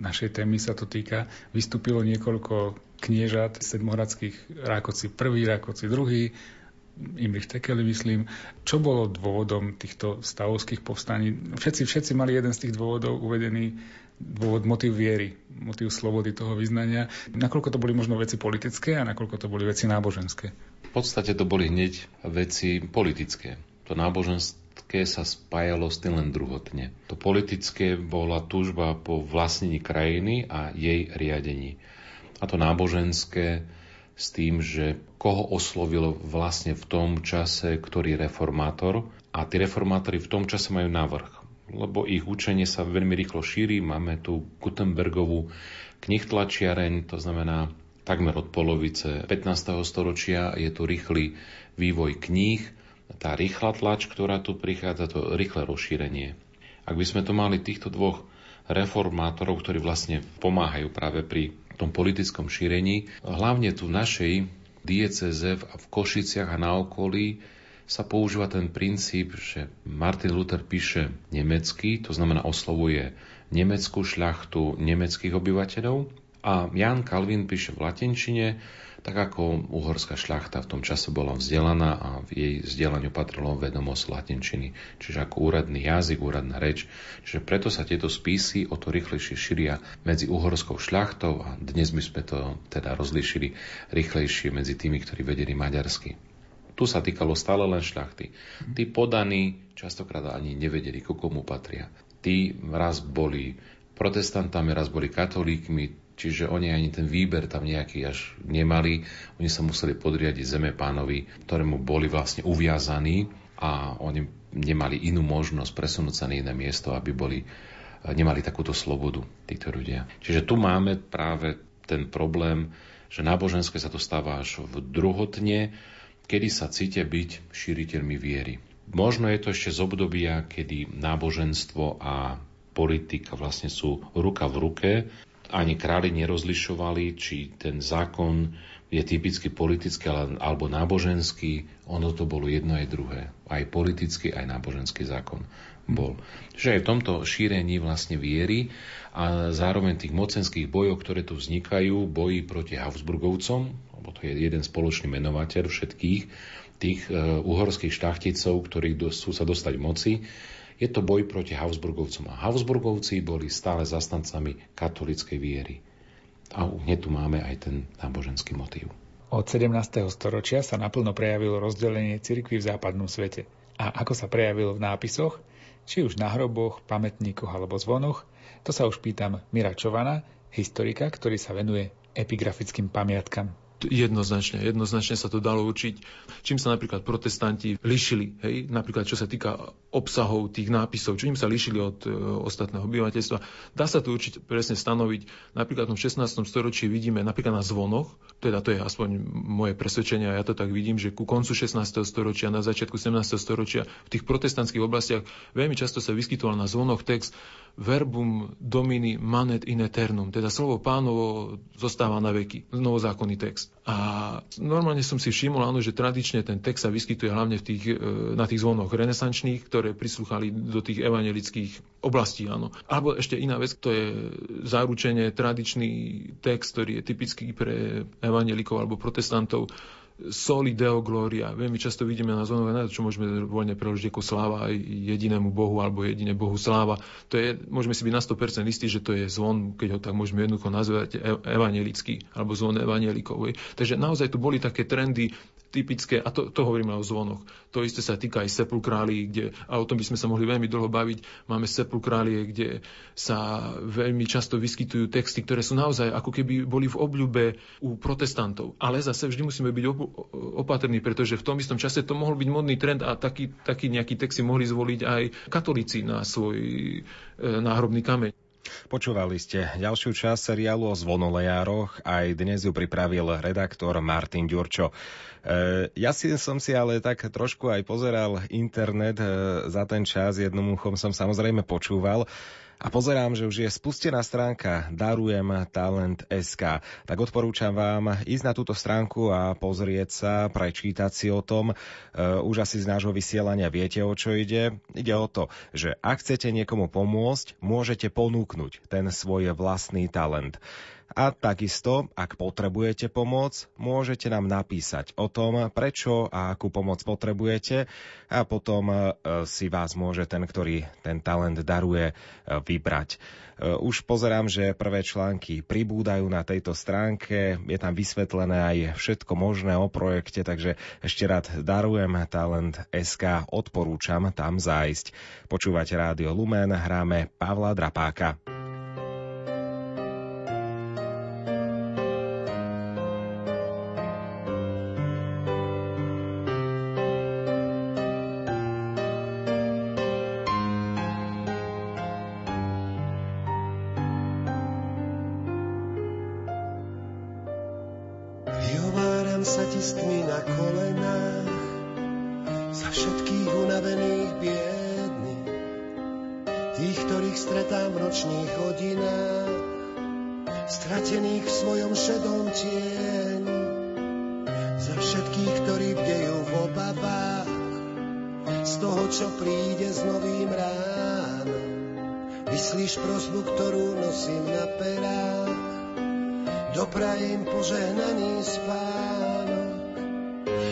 našej témy sa to týka, vystúpilo niekoľko kniežat sedmohradských Rákoci prvý, Rákoci druhý, Imrich Tekeli, myslím. Čo bolo dôvodom týchto stavovských povstaní? Všetci, všetci mali jeden z tých dôvodov uvedený dôvod, motiv viery, motiv slobody toho vyznania. Nakoľko to boli možno veci politické a nakoľko to boli veci náboženské? V podstate to boli hneď veci politické. To náboženské sa spájalo s tým len druhotne. To politické bola túžba po vlastnení krajiny a jej riadení. A to náboženské s tým, že koho oslovil vlastne v tom čase ktorý reformátor a tí reformátori v tom čase majú návrh lebo ich učenie sa veľmi rýchlo šíri. Máme tu Gutenbergovú knihtlačiareň, to znamená takmer od polovice 15. storočia je tu rýchly vývoj kníh, tá rýchla tlač, ktorá tu prichádza, to rýchle rozšírenie. Ak by sme to mali týchto dvoch reformátorov, ktorí vlastne pomáhajú práve pri tom politickom šírení. Hlavne tu v našej dieceze v Košiciach a na okolí sa používa ten princíp, že Martin Luther píše nemecky, to znamená oslovuje nemeckú šľachtu nemeckých obyvateľov a Jan Kalvin píše v latinčine, tak ako uhorská šľachta v tom čase bola vzdelaná a v jej vzdelaniu patrilo vedomosť latinčiny, čiže ako úradný jazyk, úradná reč. Čiže preto sa tieto spisy o to rýchlejšie šíria medzi uhorskou šľachtou a dnes by sme to teda rozlíšili rýchlejšie medzi tými, ktorí vedeli maďarsky. Tu sa týkalo stále len šľachty. Tí podaní častokrát ani nevedeli, ku komu patria. Tí raz boli protestantami, raz boli katolíkmi, čiže oni ani ten výber tam nejaký až nemali. Oni sa museli podriadiť zeme pánovi, ktorému boli vlastne uviazaní a oni nemali inú možnosť presunúť sa na iné miesto, aby boli, nemali takúto slobodu títo ľudia. Čiže tu máme práve ten problém, že náboženské sa to stáva až v druhotne, kedy sa cítia byť šíriteľmi viery. Možno je to ešte z obdobia, kedy náboženstvo a politika vlastne sú ruka v ruke ani králi nerozlišovali, či ten zákon je typicky politický alebo náboženský. Ono to bolo jedno aj druhé. Aj politický, aj náboženský zákon bol. Čiže aj v tomto šírení vlastne viery a zároveň tých mocenských bojov, ktoré tu vznikajú, boji proti Habsburgovcom, lebo to je jeden spoločný menovateľ všetkých tých uh, uhorských štáchticov, ktorí sú sa dostať moci, je to boj proti Habsburgovcom. A Habsburgovci boli stále zastancami katolickej viery. A hneď tu máme aj ten náboženský motív. Od 17. storočia sa naplno prejavilo rozdelenie cirkvy v západnom svete. A ako sa prejavilo v nápisoch, či už na hroboch, pamätníkoch alebo zvonoch, to sa už pýtam Mira Čovana, historika, ktorý sa venuje epigrafickým pamiatkam jednoznačne, jednoznačne sa to dalo učiť. Čím sa napríklad protestanti lišili, hej, napríklad čo sa týka obsahov tých nápisov, čím sa lišili od e, ostatného obyvateľstva. Dá sa to určite presne stanoviť. Napríklad v 16. storočí vidíme napríklad na zvonoch, teda to je aspoň moje presvedčenie a ja to tak vidím, že ku koncu 16. storočia, na začiatku 17. storočia v tých protestantských oblastiach veľmi často sa vyskytoval na zvonoch text verbum domini manet in eternum, teda slovo pánovo zostáva na veky, novozákonný text. A normálne som si všimol, áno, že tradične ten text sa vyskytuje hlavne v tých, e, na tých zvonoch renesančných, ktoré prislúchali do tých evangelických oblastí, áno. Alebo ešte iná vec, to je zaručenie tradičný text, ktorý je typický pre evangelikov alebo protestantov, soli deo gloria. Veľmi často vidíme na zónové čo môžeme voľne preložiť ako sláva aj jedinému Bohu alebo jedine Bohu sláva. To je, môžeme si byť na 100% istí, že to je zvon, keď ho tak môžeme jednoducho nazvať, e- evangelický alebo zvon evangelikov. Takže naozaj tu boli také trendy typické, a to, to hovoríme o zvonoch. To isté sa týka aj sepulkrálií, kde, a o tom by sme sa mohli veľmi dlho baviť, máme sepulkrálie, kde sa veľmi často vyskytujú texty, ktoré sú naozaj ako keby boli v obľúbe u protestantov. Ale zase vždy musíme byť opatrní, pretože v tom istom čase to mohol byť modný trend a taký, taký nejaký text si mohli zvoliť aj katolíci na svoj e, náhrobný kameň. Počúvali ste ďalšiu časť seriálu o zvonolejároch, aj dnes ju pripravil redaktor Martin Ďurčo. E, ja si, som si ale tak trošku aj pozeral internet e, za ten čas, jedným uchom som samozrejme počúval A pozerám, že už je spustená stránka Darujem Talent SK. Tak odporúčam vám ísť na túto stránku a pozrieť sa, prečítať si o tom. Uh, už asi z nášho vysielania viete, o čo ide. Ide o to, že ak chcete niekomu pomôcť, môžete ponúknuť ten svoj vlastný talent. A takisto, ak potrebujete pomoc, môžete nám napísať o tom, prečo a akú pomoc potrebujete a potom e, si vás môže ten, ktorý ten talent daruje, e, vybrať. E, už pozerám, že prvé články pribúdajú na tejto stránke, je tam vysvetlené aj všetko možné o projekte, takže ešte rád darujem talent SK, odporúčam tam zájsť. Počúvate Rádio Lumen, hráme Pavla Drapáka. lístmi na kolenách za všetkých unavených biedných, tých, ktorých stretám v nočných hodinách, stratených v svojom šedom tieni, za všetkých, ktorí bdejú v obavách, z toho, čo príde s novým ránom. Vyslíš prosbu, ktorú nosím na perách, doprajem požehnaný spát.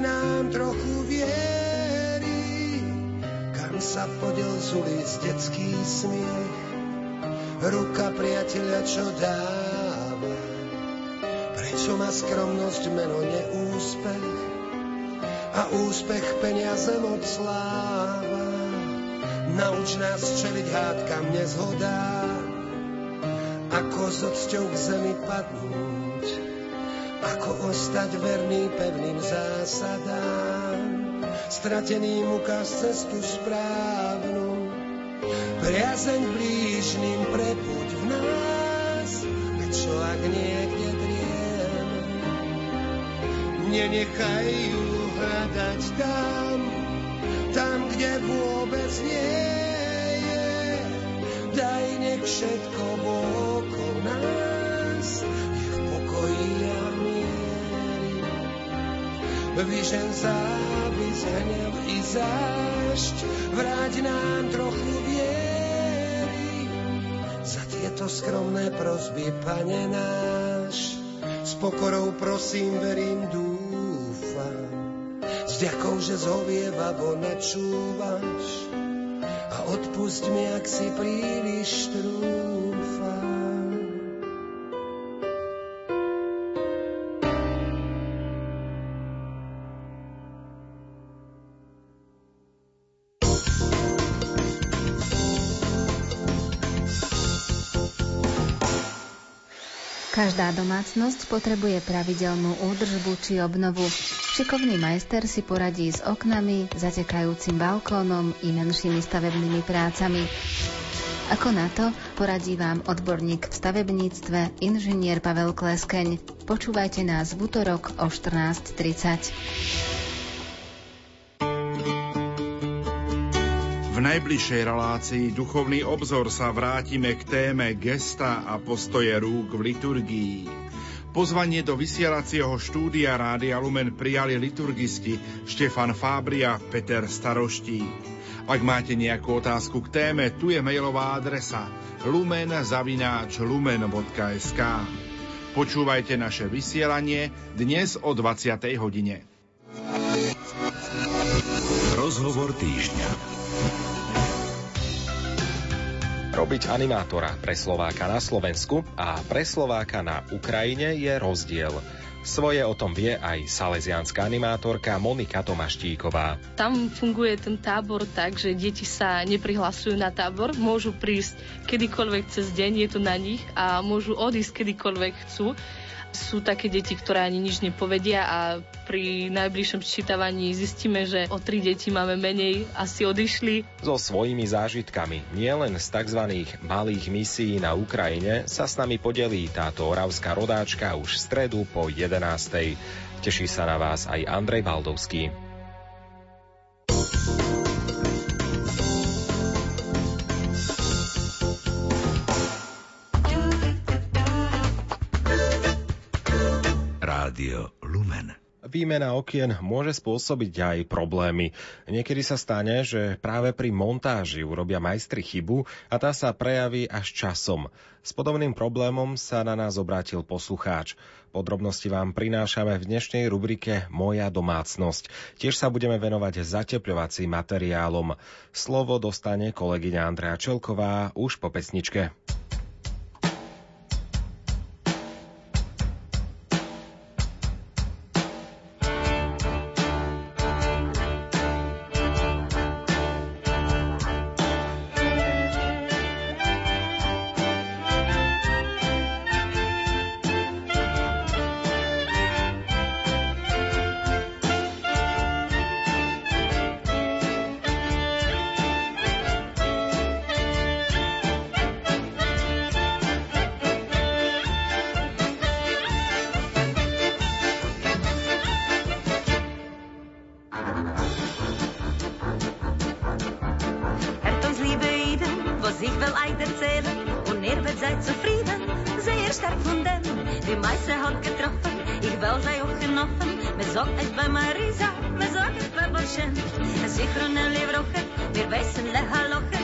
nám trochu viery, kam sa podel z ulic detský smiech, ruka priateľa, čo dáva, prečo má skromnosť meno neúspech? A úspech peniaze moc sláva. Nauč nás čeliť hádkam nezhodám, ako s odsťou k zemi padnúť, ako ostať verný pevným zásadám, strateným ukáž cestu správnu, priazeň blížným prebuď v nás, čo ak niekde driem, nenechaj ju hľadať tam, tam, kde vôbec nie je, daj nech všetko bol nás Vyžen závis, hnev i zášť, vráť nám trochu viery. Za tieto skromné prosby, Pane náš, s pokorou prosím, verím, dúfam. S ďakou, že zhovievavo načúvaš a odpust mi, ak si príliš trúfam. Každá domácnosť potrebuje pravidelnú údržbu či obnovu. Šikovný majster si poradí s oknami, zatekajúcim balkónom i menšími stavebnými prácami. Ako na to poradí vám odborník v stavebníctve inžinier Pavel Kleskeň. Počúvajte nás v útorok o 14.30. V najbližšej relácii Duchovný obzor sa vrátime k téme gesta a postoje rúk v liturgii. Pozvanie do vysielacieho štúdia Rádia Lumen prijali liturgisti Štefan Fábria, Peter Staroští. Ak máte nejakú otázku k téme, tu je mailová adresa lumen.lumen.sk Počúvajte naše vysielanie dnes o 20. hodine. Rozhovor týždňa. Robiť animátora pre Slováka na Slovensku a pre Slováka na Ukrajine je rozdiel. Svoje o tom vie aj salesianská animátorka Monika Tomaštíková. Tam funguje ten tábor tak, že deti sa neprihlasujú na tábor, môžu prísť kedykoľvek cez deň, je to na nich a môžu odísť kedykoľvek chcú sú také deti, ktoré ani nič nepovedia a pri najbližšom sčítavaní zistíme, že o tri deti máme menej, asi odišli. So svojimi zážitkami, nielen z tzv. malých misií na Ukrajine, sa s nami podelí táto oravská rodáčka už v stredu po 11. Teší sa na vás aj Andrej Valdovský. Rádio Lumen. Výmena okien môže spôsobiť aj problémy. Niekedy sa stane, že práve pri montáži urobia majstri chybu a tá sa prejaví až časom. S podobným problémom sa na nás obrátil poslucháč. Podrobnosti vám prinášame v dnešnej rubrike Moja domácnosť. Tiež sa budeme venovať zatepľovacím materiálom. Slovo dostane kolegyňa Andrea Čelková už po pesničke. wel eind erzählen und ihr werdet seid zufrieden, sehr stark von dem, die Meister hat getroffen, ich will sei auch genoffen, mir sagt es bei Marisa, mir sagt es bei Bolschen, es sichern Lebroche, wir wissen Lehaloche,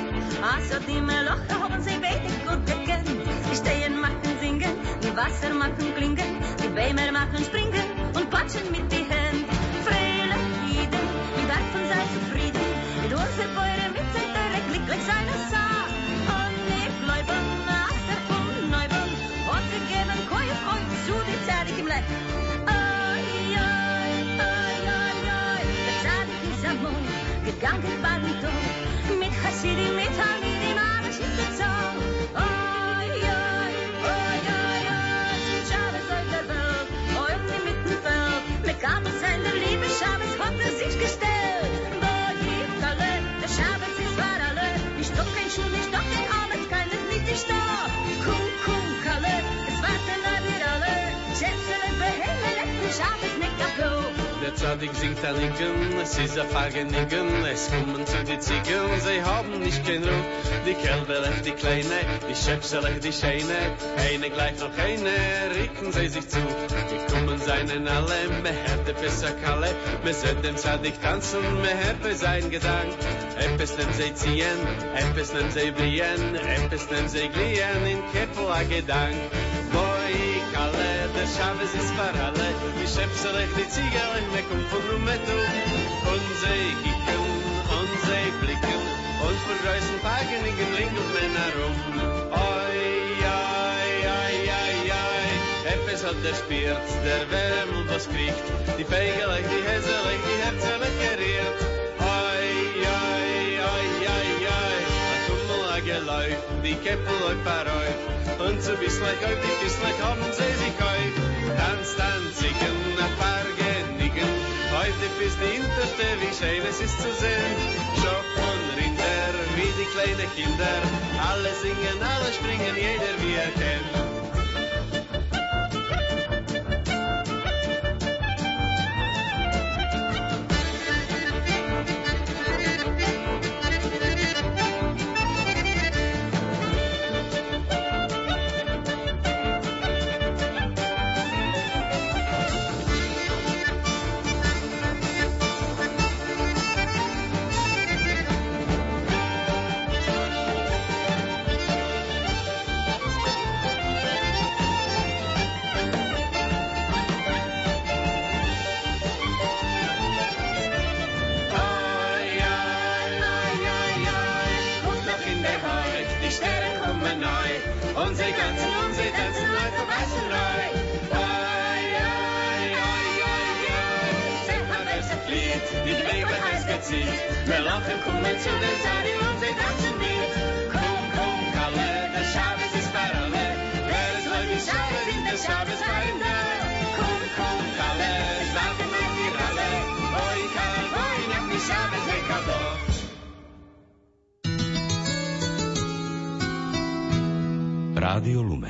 also die Meloche haben sie beide gut gekannt, die Stehen machen singen, die Wasser machen klingen, die Bäume machen springen und klatschen mit die Hände. Freilich jeden, wir dürfen sein zufrieden, mit unserer Beure dole. Oj, oj, oj, oj, oj, צדיק זמון, גגם גבלתו, מתחסידים איתנו Zadig singt an Icken, es is a Fagenigen, es kommen zu die Ziegen, sie haben nicht kein Ruf. Die Kälberlech, die Kleine, die Schöpselech, die Scheine, eine gleich noch eine, ricken sie sich zu. Die kommen seinen alle, me hätte besser Kalle, me sollt dem Zadig tanzen, me hätte sein Gedank. Eppes nem sie ziehen, eppes nem sie blien, eppes nem sie glien, in Keppel a Gedank. alle der schaves is alle, mi schepse recht die ziegel in mir kommt von mit du und sei gicken und sei blicken und von reisen tagen in gelingt und mir na rum oi ai ai ai ai epis hat der spiert der wärm und was kriegt die beigel die hesel die herzel geriert Keppel läuft parauf, und so bisslech auf die sich auf. Tanz, tanzigen, a paar Genigen, heute bist die Interste, wie schön es ist zu sehen. Schopf und Rinder, wie die kleinen Kinder, alle singen, alle springen, jeder wie er kennt. Mit dir alle. Oi, Kalle, oi, nach die Schabes, der Kado. Rádio Lumen.